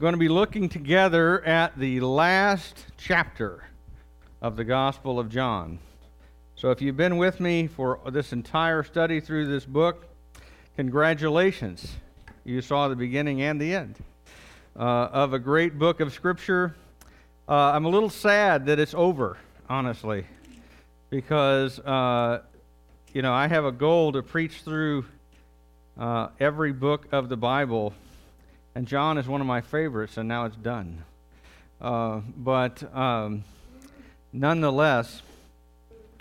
going to be looking together at the last chapter of the Gospel of John. So, if you've been with me for this entire study through this book, congratulations. You saw the beginning and the end uh, of a great book of Scripture. Uh, I'm a little sad that it's over, honestly, because, uh, you know, I have a goal to preach through uh, every book of the Bible, and John is one of my favorites, and now it's done. Uh, but um, nonetheless,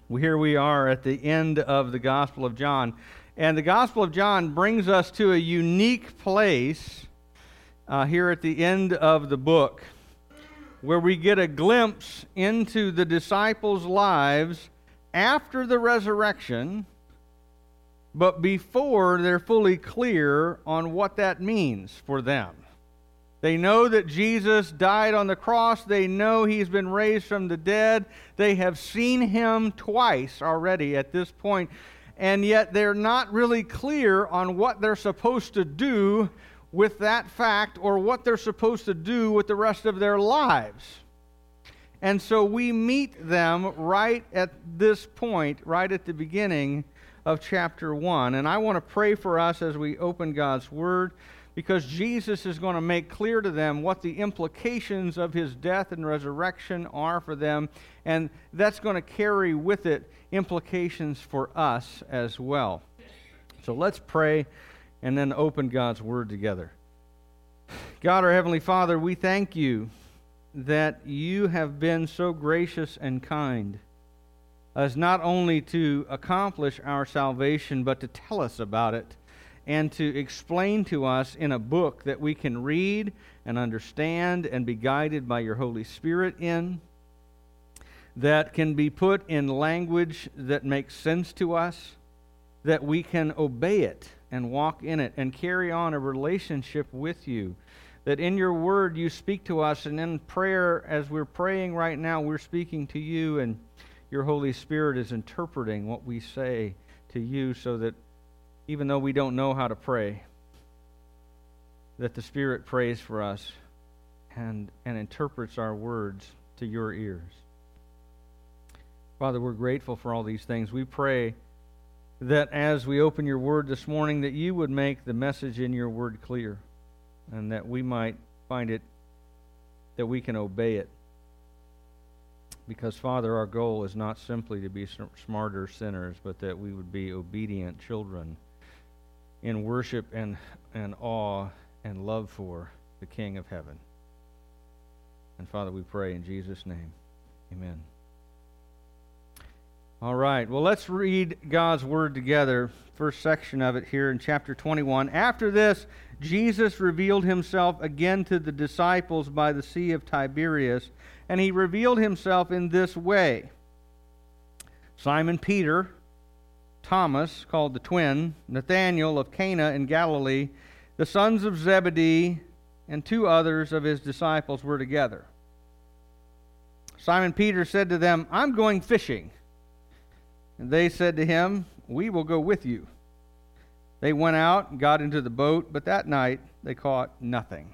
here we are at the end of the Gospel of John. And the Gospel of John brings us to a unique place uh, here at the end of the book where we get a glimpse into the disciples' lives after the resurrection but before they're fully clear on what that means for them. They know that Jesus died on the cross. They know he's been raised from the dead. They have seen him twice already at this point, and yet they're not really clear on what they're supposed to do with that fact or what they're supposed to do with the rest of their lives. And so we meet them right at this point, right at the beginning of chapter 1. And I want to pray for us as we open God's Word because Jesus is going to make clear to them what the implications of his death and resurrection are for them. And that's going to carry with it implications for us as well. So let's pray and then open God's Word together. God, our Heavenly Father, we thank you that you have been so gracious and kind as not only to accomplish our salvation, but to tell us about it and to explain to us in a book that we can read and understand and be guided by your Holy Spirit in, that can be put in language that makes sense to us, that we can obey it and walk in it and carry on a relationship with you. That in your word you speak to us, and in prayer, as we're praying right now, we're speaking to you and your Holy Spirit is interpreting what we say to you so that even though we don't know how to pray, that the Spirit prays for us and, and interprets our words to your ears. Father, we're grateful for all these things. We pray that as we open your word this morning, that you would make the message in your word clear and that we might find it, that we can obey it because, Father, our goal is not simply to be smarter sinners, but that we would be obedient children in worship and, and awe and love for the King of heaven. And, Father, we pray in Jesus' name. Amen. All right, well, let's read God's word together. First section of it here in chapter 21. After this, Jesus revealed himself again to the disciples by the Sea of Tiberias and he revealed himself in this way Simon Peter, Thomas, called the twin, Nathanael of Cana in Galilee, the sons of Zebedee, and two others of his disciples were together. Simon Peter said to them, I'm going fishing. And they said to him, We will go with you. They went out and got into the boat, but that night they caught nothing.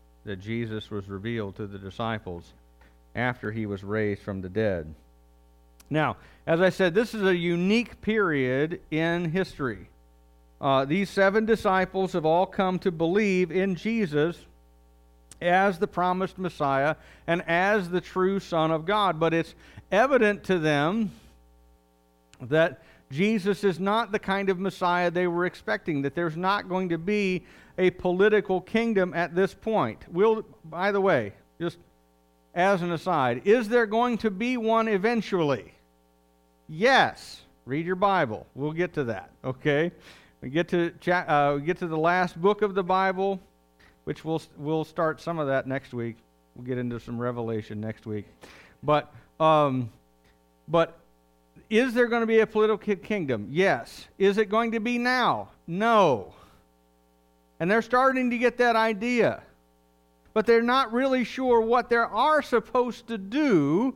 that Jesus was revealed to the disciples after he was raised from the dead. Now, as I said, this is a unique period in history. Uh, these seven disciples have all come to believe in Jesus as the promised Messiah and as the true Son of God. But it's evident to them that Jesus is not the kind of Messiah they were expecting, that there's not going to be a political kingdom at this point. Will, by the way, just as an aside, is there going to be one eventually? Yes. Read your Bible. We'll get to that. Okay. We get to uh, we get to the last book of the Bible, which we'll we'll start some of that next week. We'll get into some Revelation next week, but um, but is there going to be a political kingdom? Yes. Is it going to be now? No. And they're starting to get that idea. But they're not really sure what they are supposed to do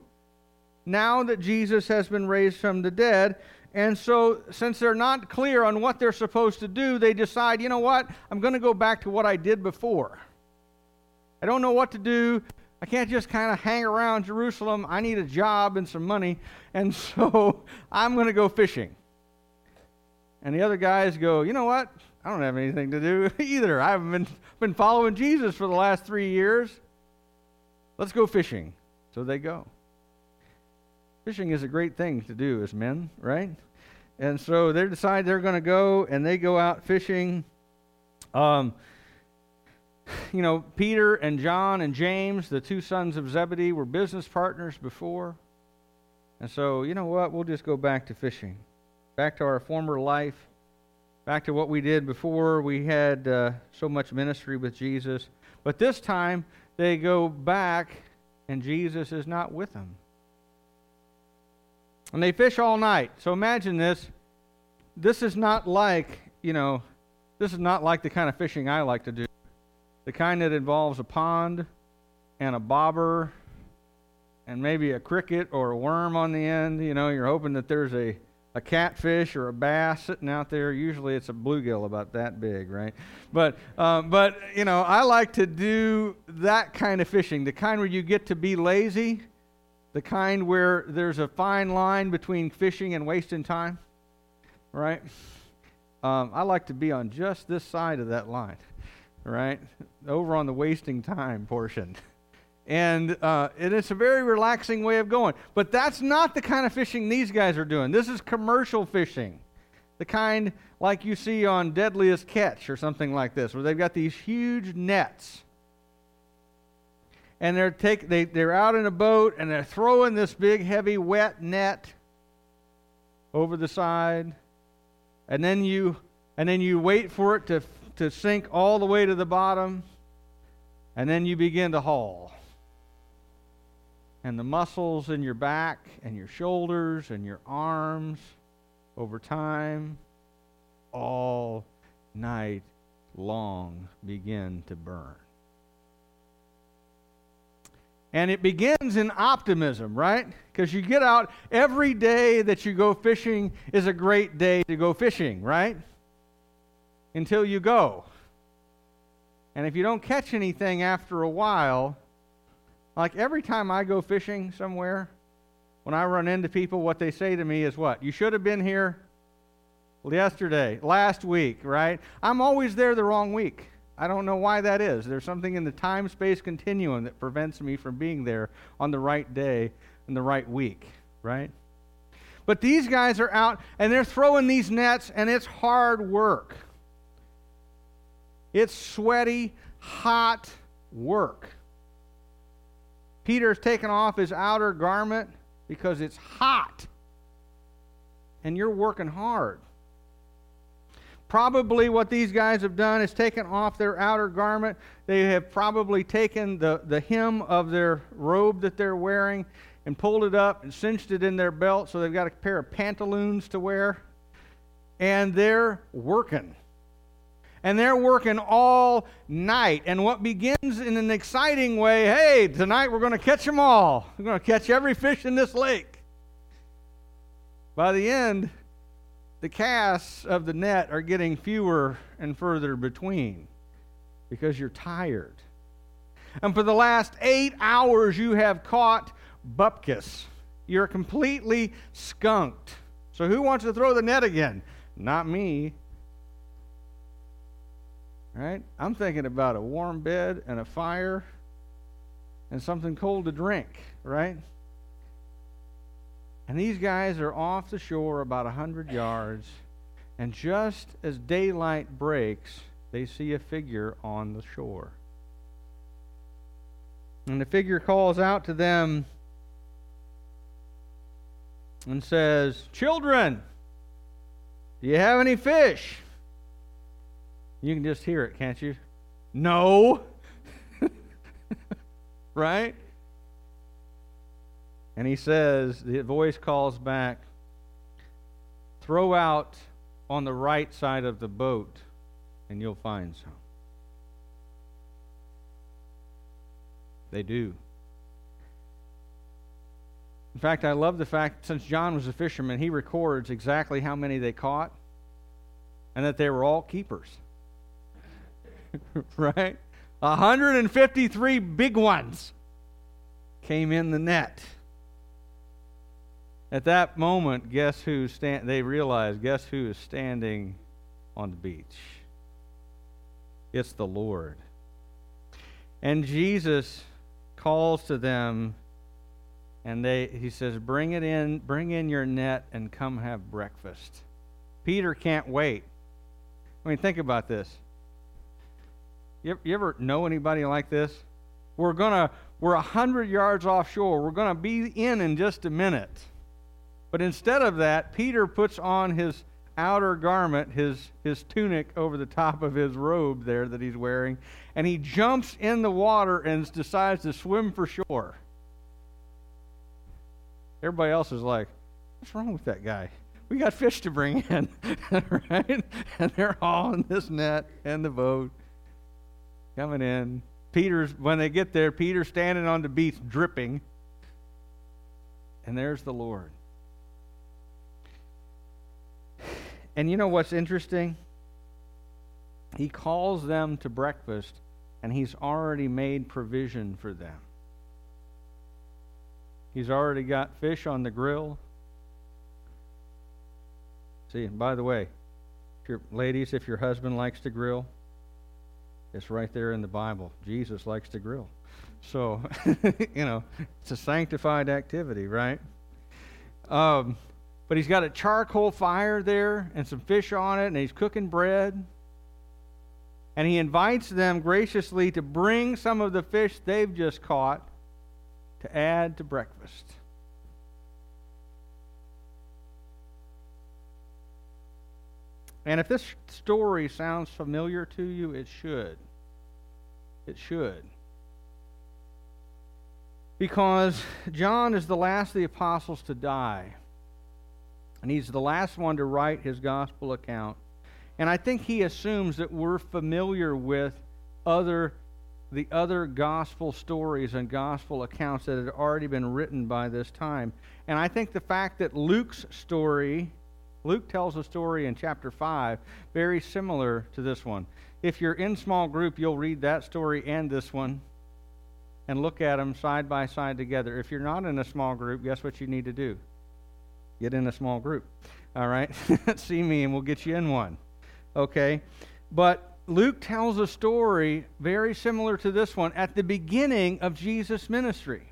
now that Jesus has been raised from the dead. And so, since they're not clear on what they're supposed to do, they decide, you know what? I'm going to go back to what I did before. I don't know what to do. I can't just kind of hang around Jerusalem. I need a job and some money. And so I'm going to go fishing. And the other guys go, you know what? I don't have anything to do either. I haven't been, been following Jesus for the last three years. Let's go fishing. So they go. Fishing is a great thing to do as men, right? And so they decide they're going to go and they go out fishing. Um, you know, Peter and John and James, the two sons of Zebedee, were business partners before. And so, you know what? We'll just go back to fishing, back to our former life back to what we did before we had uh, so much ministry with Jesus. But this time they go back and Jesus is not with them. And they fish all night. So imagine this. This is not like, you know, this is not like the kind of fishing I like to do. The kind that involves a pond and a bobber and maybe a cricket or a worm on the end. You know, you're hoping that there's a a catfish or a bass sitting out there. Usually it's a bluegill about that big, right? But, um, but you know, I like to do that kind of fishing, the kind where you get to be lazy, the kind where there's a fine line between fishing and wasting time, right? Um, I like to be on just this side of that line, right? Over on the wasting time portion. And, uh, and it's a very relaxing way of going. But that's not the kind of fishing these guys are doing. This is commercial fishing. The kind like you see on Deadliest Catch or something like this, where they've got these huge nets. And they're, take, they, they're out in a boat and they're throwing this big, heavy, wet net over the side. And then you, and then you wait for it to, to sink all the way to the bottom. And then you begin to haul and the muscles in your back and your shoulders and your arms over time, all night long, begin to burn. And it begins in optimism, right? Because you get out every day that you go fishing is a great day to go fishing, right? Until you go. And if you don't catch anything after a while, like every time I go fishing somewhere, when I run into people, what they say to me is what? You should have been here yesterday, last week, right? I'm always there the wrong week. I don't know why that is. There's something in the time space continuum that prevents me from being there on the right day and the right week, right? But these guys are out and they're throwing these nets, and it's hard work. It's sweaty, hot work. Peter's taken off his outer garment because it's hot and you're working hard. Probably what these guys have done is taken off their outer garment. They have probably taken the, the hem of their robe that they're wearing and pulled it up and cinched it in their belt so they've got a pair of pantaloons to wear. And they're working. And they're working all night. And what begins in an exciting way hey, tonight we're going to catch them all. We're going to catch every fish in this lake. By the end, the casts of the net are getting fewer and further between because you're tired. And for the last eight hours, you have caught bupkis. You're completely skunked. So, who wants to throw the net again? Not me. Right? I'm thinking about a warm bed and a fire and something cold to drink, right? And these guys are off the shore about a 100 yards, and just as daylight breaks, they see a figure on the shore. And the figure calls out to them and says, Children, do you have any fish? You can just hear it, can't you? No. right? And he says, the voice calls back, throw out on the right side of the boat and you'll find some. They do. In fact, I love the fact, since John was a fisherman, he records exactly how many they caught and that they were all keepers. right? 153 big ones came in the net. At that moment, guess who stand they realize guess who is standing on the beach? It's the Lord. And Jesus calls to them and they he says, "Bring it in, bring in your net and come have breakfast." Peter can't wait. I mean, think about this. You, you ever know anybody like this? We're gonna we're a hundred yards offshore. We're gonna be in in just a minute. But instead of that, Peter puts on his outer garment, his, his tunic over the top of his robe there that he's wearing, and he jumps in the water and decides to swim for shore. Everybody else is like, what's wrong with that guy? We got fish to bring in, right? And they're all in this net and the boat coming in. Peter's, when they get there, Peter's standing on the beach dripping. And there's the Lord. And you know what's interesting? He calls them to breakfast, and he's already made provision for them. He's already got fish on the grill. See, and by the way, if your, ladies, if your husband likes to grill, it's right there in the Bible. Jesus likes to grill. So, you know, it's a sanctified activity, right? Um, but he's got a charcoal fire there and some fish on it, and he's cooking bread. And he invites them graciously to bring some of the fish they've just caught to add to breakfast. And if this story sounds familiar to you, it should. It should. Because John is the last of the apostles to die. And he's the last one to write his gospel account. And I think he assumes that we're familiar with other the other gospel stories and gospel accounts that had already been written by this time. And I think the fact that Luke's story, Luke tells a story in chapter 5, very similar to this one. If you're in small group, you'll read that story and this one and look at them side by side together. If you're not in a small group, guess what you need to do? Get in a small group. All right? See me and we'll get you in one. Okay? But Luke tells a story very similar to this one at the beginning of Jesus' ministry.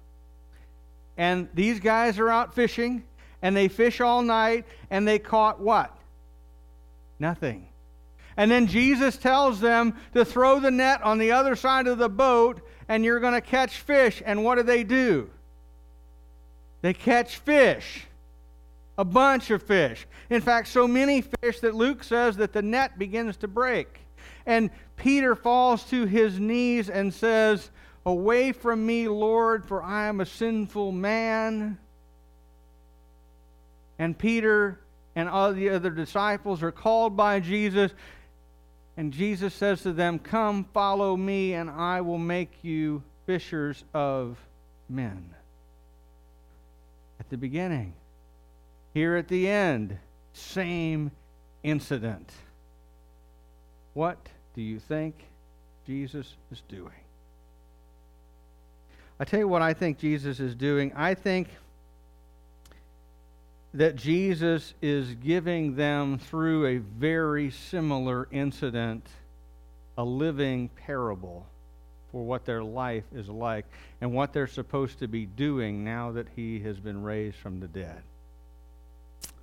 And these guys are out fishing, and they fish all night, and they caught what? Nothing. And then Jesus tells them to throw the net on the other side of the boat, and you're going to catch fish. And what do they do? They catch fish a bunch of fish. In fact, so many fish that Luke says that the net begins to break. And Peter falls to his knees and says, Away from me, Lord, for I am a sinful man. And Peter and all the other disciples are called by Jesus. And Jesus says to them, Come, follow me, and I will make you fishers of men. At the beginning, here at the end, same incident. What do you think Jesus is doing? I tell you what I think Jesus is doing. I think that Jesus is giving them through a very similar incident a living parable for what their life is like and what they're supposed to be doing now that he has been raised from the dead.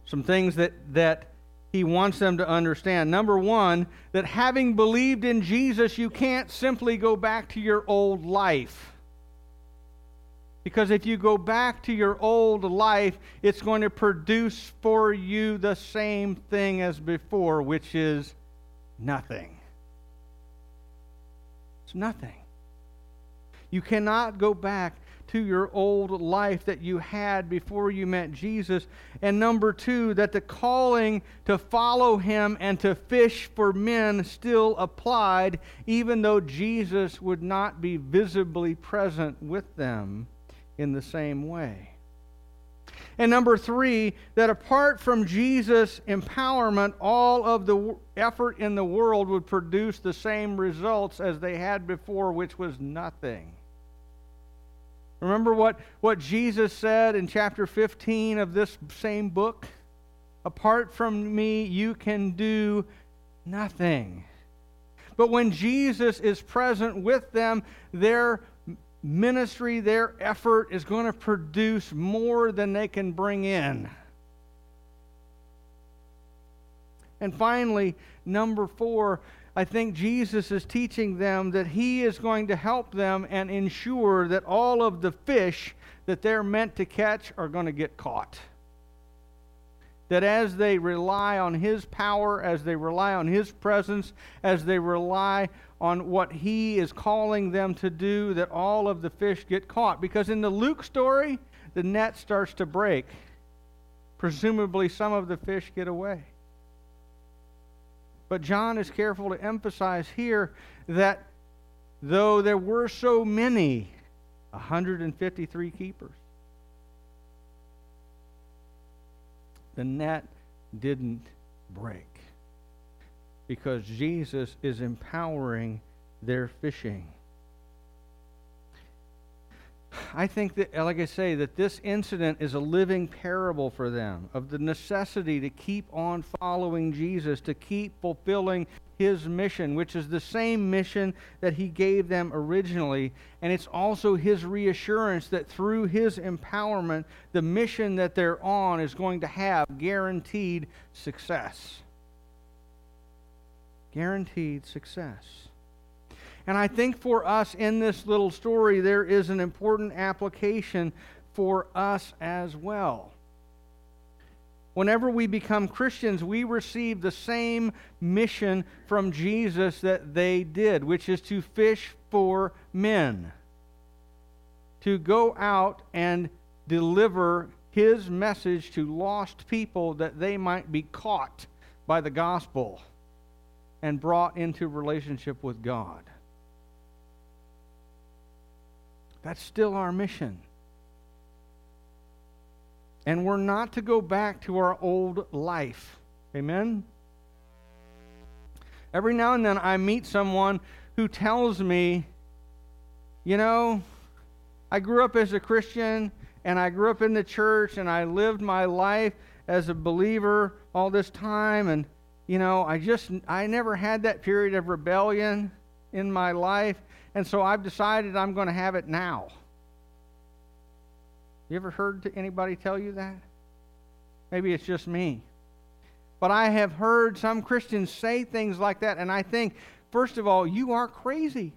Some things that, that he wants them to understand. Number one, that having believed in Jesus, you can't simply go back to your old life. Because if you go back to your old life, it's going to produce for you the same thing as before, which is nothing. It's nothing. You cannot go back to your old life that you had before you met Jesus. And number two, that the calling to follow him and to fish for men still applied, even though Jesus would not be visibly present with them in the same way. And number three, that apart from Jesus' empowerment, all of the effort in the world would produce the same results as they had before, which was nothing. Remember what, what Jesus said in chapter 15 of this same book? Apart from me, you can do nothing. But when Jesus is present with them, their ministry, their effort is going to produce more than they can bring in. And finally, number four, I think Jesus is teaching them that He is going to help them and ensure that all of the fish that they're meant to catch are going to get caught. That as they rely on His power, as they rely on His presence, as they rely on what he is calling them to do that all of the fish get caught. Because in the Luke story, the net starts to break. Presumably, some of the fish get away. But John is careful to emphasize here that though there were so many, 153 keepers, the net didn't break because Jesus is empowering their fishing. I think that, like I say, that this incident is a living parable for them of the necessity to keep on following Jesus, to keep fulfilling his mission, which is the same mission that he gave them originally. And it's also his reassurance that through his empowerment, the mission that they're on is going to have guaranteed success guaranteed success. And I think for us in this little story, there is an important application for us as well. Whenever we become Christians, we receive the same mission from Jesus that they did, which is to fish for men, to go out and deliver his message to lost people that they might be caught by the gospel and brought into relationship with God. That's still our mission. And we're not to go back to our old life. Amen? Every now and then I meet someone who tells me, you know, I grew up as a Christian and I grew up in the church and I lived my life as a believer all this time and you know, I just, I never had that period of rebellion in my life, and so I've decided I'm going to have it now. You ever heard anybody tell you that? Maybe it's just me. But I have heard some Christians say things like that, and I think, first of all, you are crazy.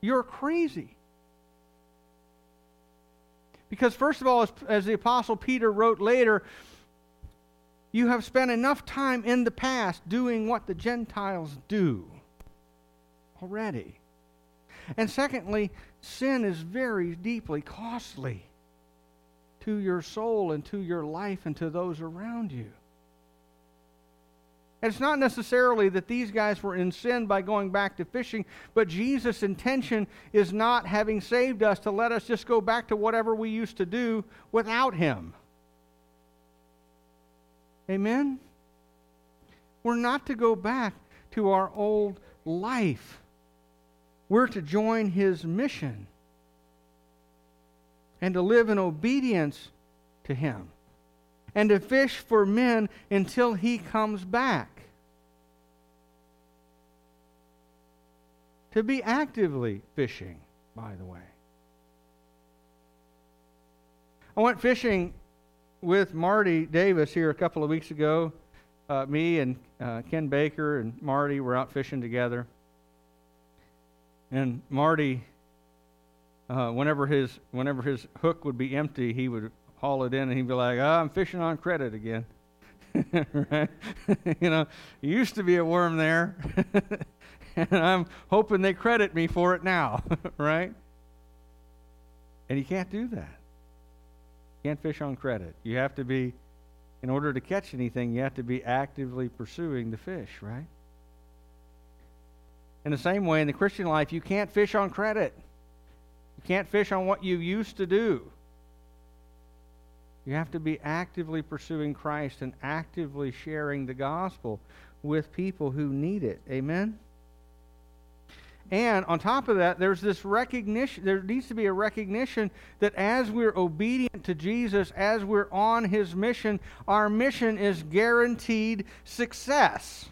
You're crazy. Because, first of all, as, as the Apostle Peter wrote later, you have spent enough time in the past doing what the Gentiles do already. And secondly, sin is very deeply costly to your soul and to your life and to those around you. And it's not necessarily that these guys were in sin by going back to fishing, but Jesus' intention is not having saved us to let us just go back to whatever we used to do without Him. Amen? We're not to go back to our old life. We're to join His mission and to live in obedience to Him and to fish for men until He comes back. To be actively fishing, by the way. I went fishing with Marty Davis here a couple of weeks ago. Uh, me and uh, Ken Baker and Marty were out fishing together. And Marty, uh, whenever his whenever his hook would be empty, he would haul it in and he'd be like, oh, "I'm fishing on credit again." right? you know, used to be a worm there, and I'm hoping they credit me for it now, right? And you can't do that. Can't fish on credit. You have to be, in order to catch anything, you have to be actively pursuing the fish, right? In the same way, in the Christian life, you can't fish on credit. You can't fish on what you used to do. You have to be actively pursuing Christ and actively sharing the gospel with people who need it. Amen? And on top of that, there's this recognition, there needs to be a recognition that as we're obedient to Jesus, as we're on his mission, our mission is guaranteed success.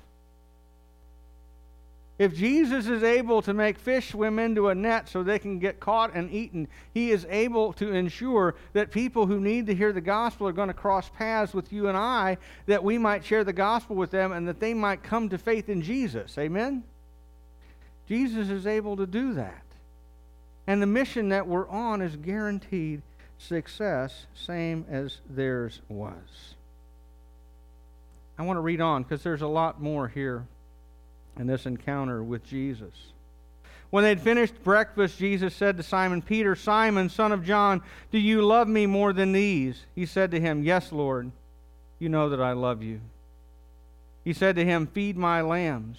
If Jesus is able to make fish swim into a net so they can get caught and eaten, he is able to ensure that people who need to hear the gospel are going to cross paths with you and I, that we might share the gospel with them and that they might come to faith in Jesus. Amen? Jesus is able to do that. And the mission that we're on is guaranteed success, same as theirs was. I want to read on because there's a lot more here in this encounter with Jesus. When they had finished breakfast, Jesus said to Simon Peter, Simon, son of John, do you love me more than these? He said to him, Yes, Lord, you know that I love you. He said to him, Feed my lambs.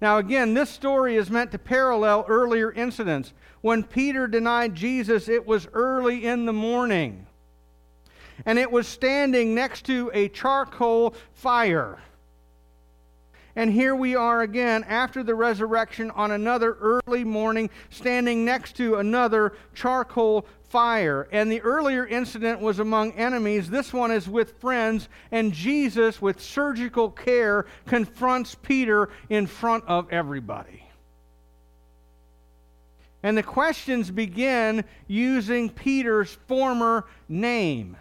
Now, again, this story is meant to parallel earlier incidents. When Peter denied Jesus, it was early in the morning and it was standing next to a charcoal fire. And here we are again after the resurrection on another early morning, standing next to another charcoal fire. And the earlier incident was among enemies. This one is with friends. And Jesus, with surgical care, confronts Peter in front of everybody. And the questions begin using Peter's former name.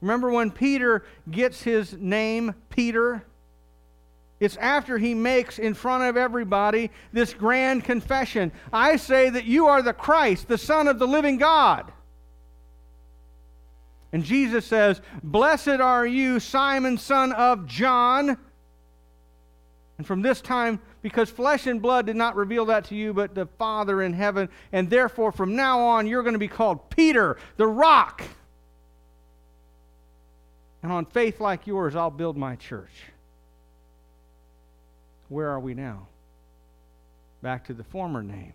Remember when Peter gets his name, Peter? It's after he makes in front of everybody this grand confession I say that you are the Christ, the Son of the living God. And Jesus says, Blessed are you, Simon, son of John. And from this time, because flesh and blood did not reveal that to you, but the Father in heaven, and therefore from now on, you're going to be called Peter, the rock. And on faith like yours, I'll build my church. Where are we now? Back to the former name.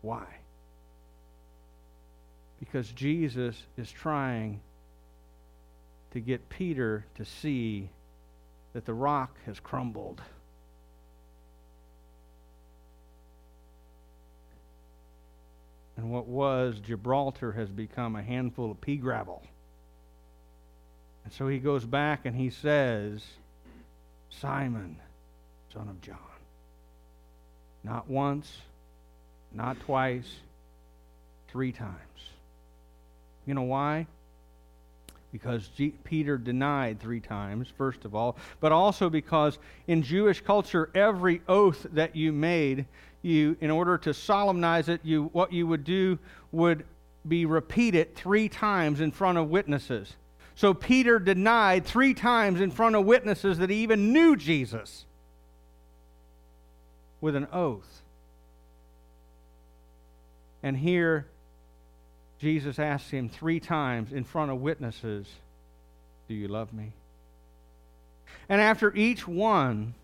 Why? Because Jesus is trying to get Peter to see that the rock has crumbled. And what was Gibraltar has become a handful of pea gravel. And so he goes back and he says, Simon, son of John. Not once, not twice, three times. You know why? Because G- Peter denied three times, first of all, but also because in Jewish culture, every oath that you made, you, in order to solemnize it, you, what you would do would be repeated three times in front of witnesses. So Peter denied three times in front of witnesses that he even knew Jesus with an oath. And here, Jesus asks him three times in front of witnesses, Do you love me? And after each one,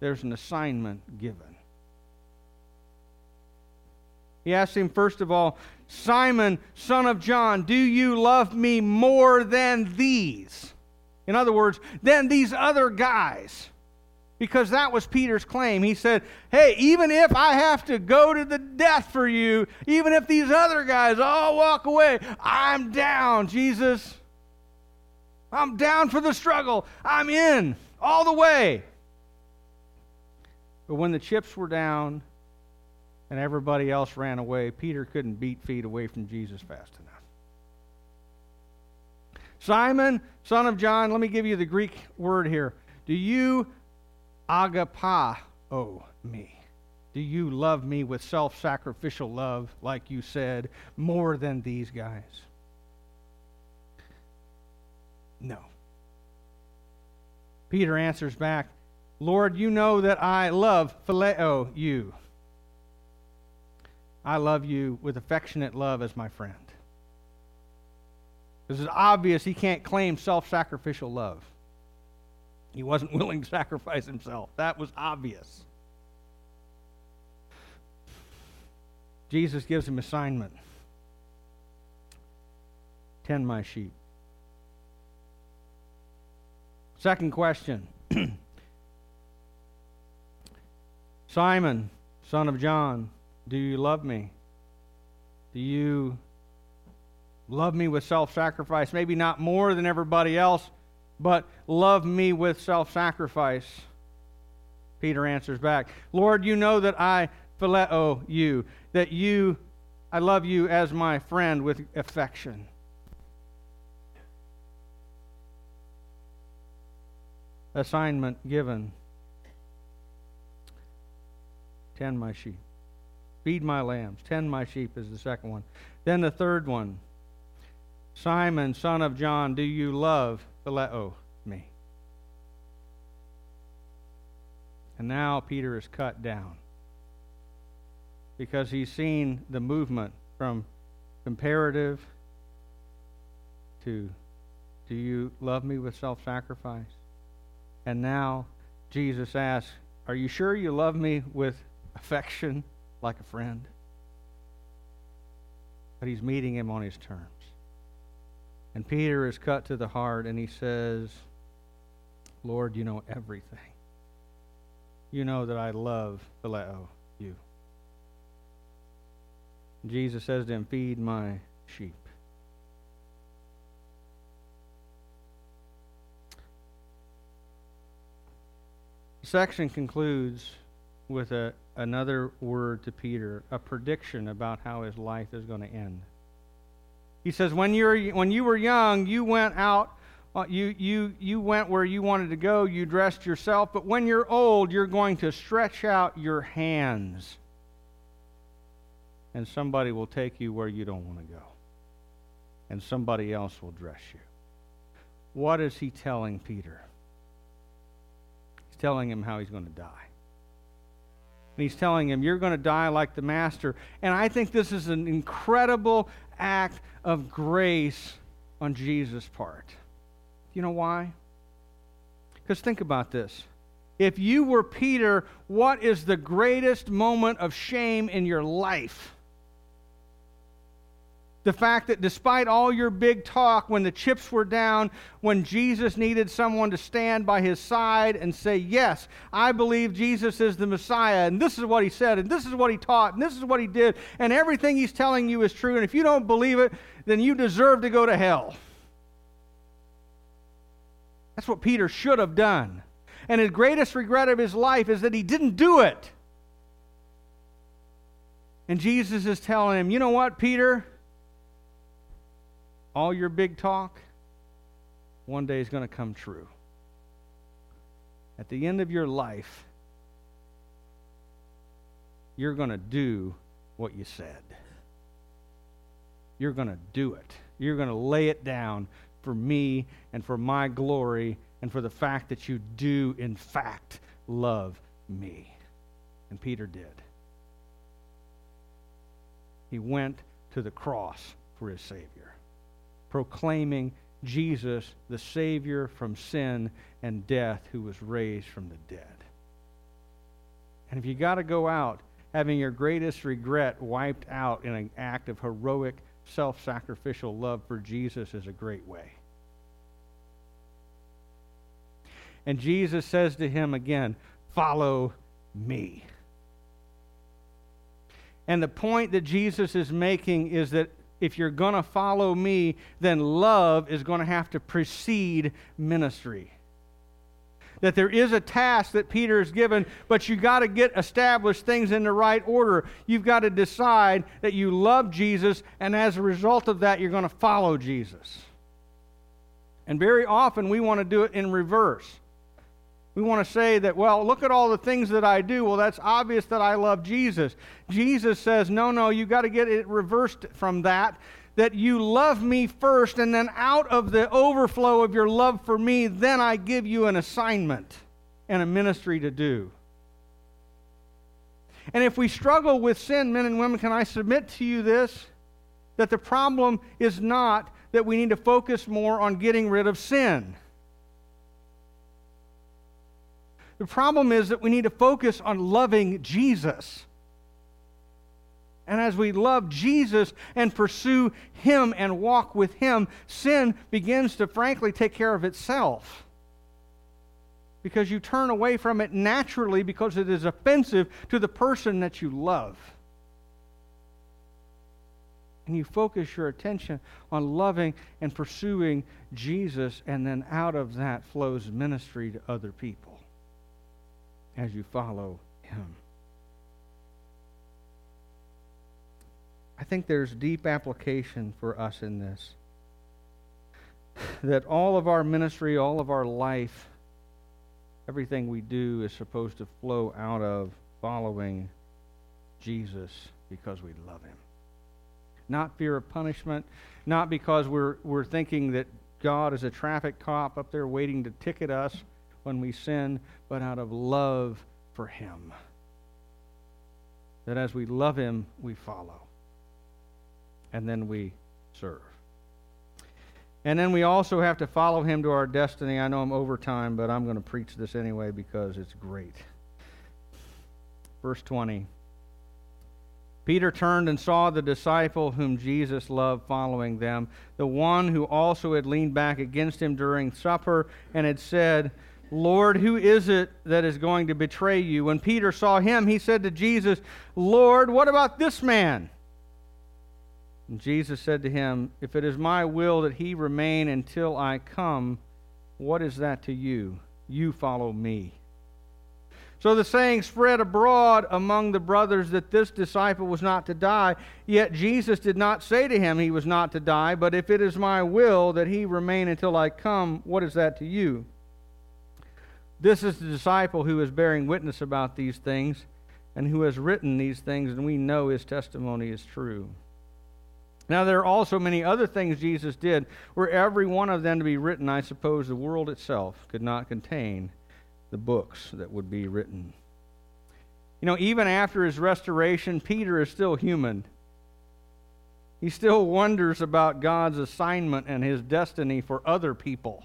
there's an assignment given. He asks him, first of all, Simon, son of John, do you love me more than these? In other words, than these other guys. Because that was Peter's claim. He said, Hey, even if I have to go to the death for you, even if these other guys all walk away, I'm down, Jesus. I'm down for the struggle. I'm in all the way. But when the chips were down, and everybody else ran away, Peter couldn't beat feet away from Jesus fast enough. Simon, son of John, let me give you the Greek word here. Do you agapao me? Do you love me with self sacrificial love, like you said, more than these guys? No. Peter answers back, Lord, you know that I love phileo you. I love you with affectionate love as my friend. Because it's obvious he can't claim self sacrificial love. He wasn't willing to sacrifice himself. That was obvious. Jesus gives him assignment tend my sheep. Second question Simon, son of John, do you love me? Do you love me with self sacrifice? Maybe not more than everybody else, but love me with self sacrifice. Peter answers back, Lord, you know that I phileo you, that you, I love you as my friend with affection. Assignment given. Tend my sheep. Feed my lambs. Tend my sheep is the second one. Then the third one Simon, son of John, do you love phileo me? And now Peter is cut down because he's seen the movement from comparative to do you love me with self sacrifice? And now Jesus asks, Are you sure you love me with affection? like a friend. But he's meeting him on his terms. And Peter is cut to the heart and he says, Lord, you know everything. You know that I love phileo, you. Jesus says to him, Feed my sheep. The section concludes with a, another word to Peter, a prediction about how his life is going to end. He says, when, you're, when you were young, you went out, uh, you, you, you went where you wanted to go, you dressed yourself, but when you're old, you're going to stretch out your hands, and somebody will take you where you don't want to go, and somebody else will dress you. What is he telling Peter? He's telling him how he's going to die. And he's telling him, You're going to die like the Master. And I think this is an incredible act of grace on Jesus' part. You know why? Because think about this. If you were Peter, what is the greatest moment of shame in your life? The fact that despite all your big talk, when the chips were down, when Jesus needed someone to stand by his side and say, Yes, I believe Jesus is the Messiah, and this is what he said, and this is what he taught, and this is what he did, and everything he's telling you is true, and if you don't believe it, then you deserve to go to hell. That's what Peter should have done. And his greatest regret of his life is that he didn't do it. And Jesus is telling him, You know what, Peter? All your big talk one day is going to come true. At the end of your life, you're going to do what you said. You're going to do it. You're going to lay it down for me and for my glory and for the fact that you do, in fact, love me. And Peter did. He went to the cross for his Savior proclaiming Jesus, the Savior from sin and death, who was raised from the dead. And if you got to go out having your greatest regret wiped out in an act of heroic, self sacrificial love for Jesus, is a great way. And Jesus says to him again, Follow me. And the point that Jesus is making is that if you're going to follow me, then love is going to have to precede ministry. That there is a task that Peter is given, but you got to get established things in the right order. You've got to decide that you love Jesus, and as a result of that, you're going to follow Jesus. And very often we want to do it in reverse. We want to say that, well, look at all the things that I do. Well, that's obvious that I love Jesus. Jesus says, no, no, you've got to get it reversed from that. That you love me first, and then out of the overflow of your love for me, then I give you an assignment and a ministry to do. And if we struggle with sin, men and women, can I submit to you this? That the problem is not that we need to focus more on getting rid of sin. The problem is that we need to focus on loving Jesus. And as we love Jesus and pursue Him and walk with Him, sin begins to frankly take care of itself. Because you turn away from it naturally because it is offensive to the person that you love. And you focus your attention on loving and pursuing Jesus, and then out of that flows ministry to other people as you follow Him. I think there's deep application for us in this. That all of our ministry, all of our life, everything we do is supposed to flow out of following Jesus because we love Him. Not fear of punishment, not because we're, we're thinking that God is a traffic cop up there waiting to ticket us when we sin, but out of love for Him. That as we love Him, we follow. And then we serve. And then we also have to follow Him to our destiny. I know I'm over time, but I'm going to preach this anyway because it's great. Verse 20. Peter turned and saw the disciple whom Jesus loved following them, the one who also had leaned back against him during supper and had said, Lord, who is it that is going to betray you? When Peter saw him, he said to Jesus, Lord, what about this man? And Jesus said to him, If it is my will that he remain until I come, what is that to you? You follow me. So the saying spread abroad among the brothers that this disciple was not to die. Yet Jesus did not say to him he was not to die, but if it is my will that he remain until I come, what is that to you? This is the disciple who is bearing witness about these things and who has written these things, and we know his testimony is true. Now, there are also many other things Jesus did. Were every one of them to be written, I suppose the world itself could not contain the books that would be written. You know, even after his restoration, Peter is still human. He still wonders about God's assignment and his destiny for other people.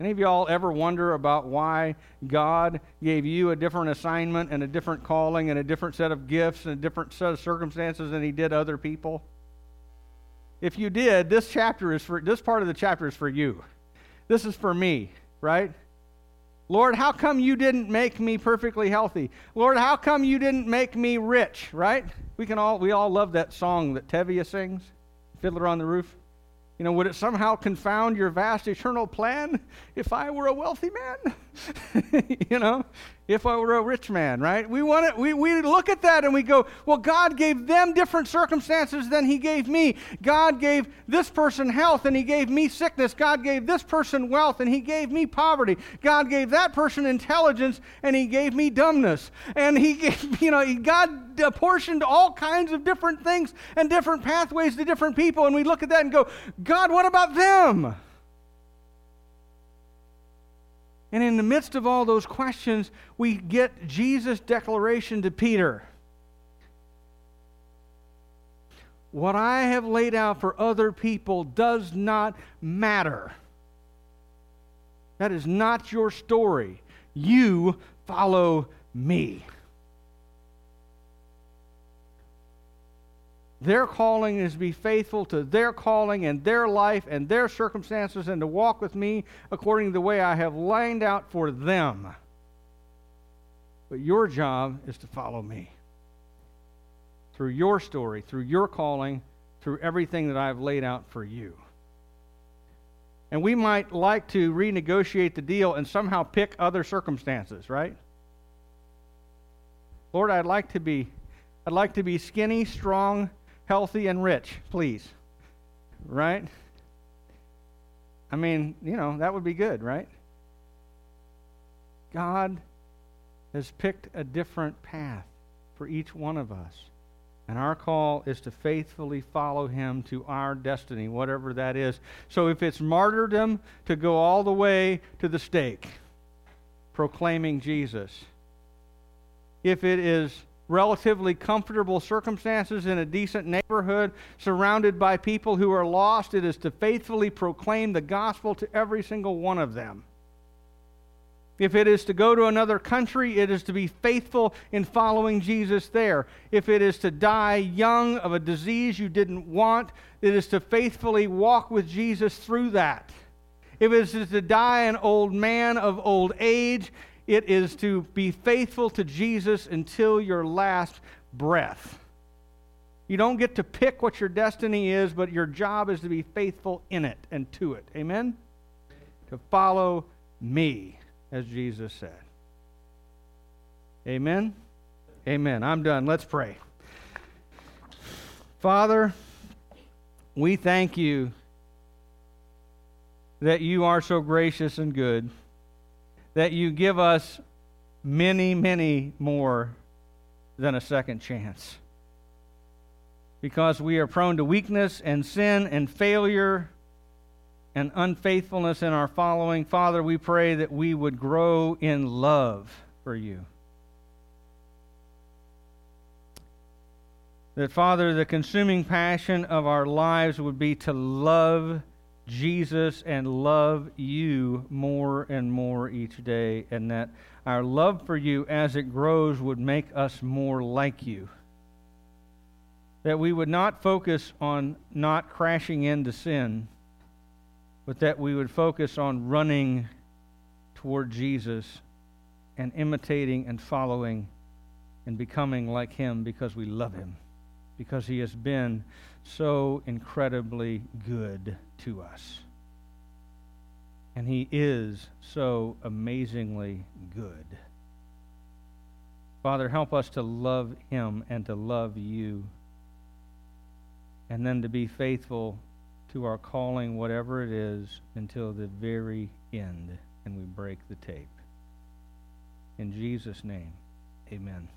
Any of y'all ever wonder about why God gave you a different assignment and a different calling and a different set of gifts and a different set of circumstances than He did other people? If you did, this chapter is for this part of the chapter is for you. This is for me, right? Lord, how come you didn't make me perfectly healthy? Lord, how come you didn't make me rich, right? We can all we all love that song that Tevye sings, Fiddler on the Roof. You know, would it somehow confound your vast eternal plan if I were a wealthy man? you know, if I were a rich man, right? We want it, we, we look at that and we go, well, God gave them different circumstances than He gave me. God gave this person health and He gave me sickness. God gave this person wealth and He gave me poverty. God gave that person intelligence and He gave me dumbness. And He gave, you know, God apportioned all kinds of different things and different pathways to different people. And we look at that and go, God, what about them? And in the midst of all those questions, we get Jesus' declaration to Peter What I have laid out for other people does not matter. That is not your story. You follow me. Their calling is to be faithful to their calling and their life and their circumstances and to walk with me according to the way I have lined out for them. But your job is to follow me through your story, through your calling, through everything that I've laid out for you. And we might like to renegotiate the deal and somehow pick other circumstances, right? Lord, I'd like to be I'd like to be skinny, strong, healthy, and rich, please. Right? I mean, you know, that would be good, right? God has picked a different path for each one of us. And our call is to faithfully follow him to our destiny, whatever that is. So if it's martyrdom, to go all the way to the stake, proclaiming Jesus. If it is relatively comfortable circumstances in a decent neighborhood, surrounded by people who are lost, it is to faithfully proclaim the gospel to every single one of them. If it is to go to another country, it is to be faithful in following Jesus there. If it is to die young of a disease you didn't want, it is to faithfully walk with Jesus through that. If it is to die an old man of old age, it is to be faithful to Jesus until your last breath. You don't get to pick what your destiny is, but your job is to be faithful in it and to it. Amen? To follow me, as Jesus said. Amen? Amen. I'm done. Let's pray. Father, we thank you that you are so gracious and good that you give us many, many more than a second chance. Because we are prone to weakness and sin and failure and unfaithfulness in our following. Father, we pray that we would grow in love for you. That, Father, the consuming passion of our lives would be to love Jesus and love you more and more each day, and that our love for you as it grows would make us more like you. That we would not focus on not crashing into sin, but that we would focus on running toward Jesus and imitating and following and becoming like him because we love him, because he has been so incredibly good to us. And He is so amazingly good. Father, help us to love Him and to love you, and then to be faithful to our calling, whatever it is, until the very end, and we break the tape. In Jesus' name, amen.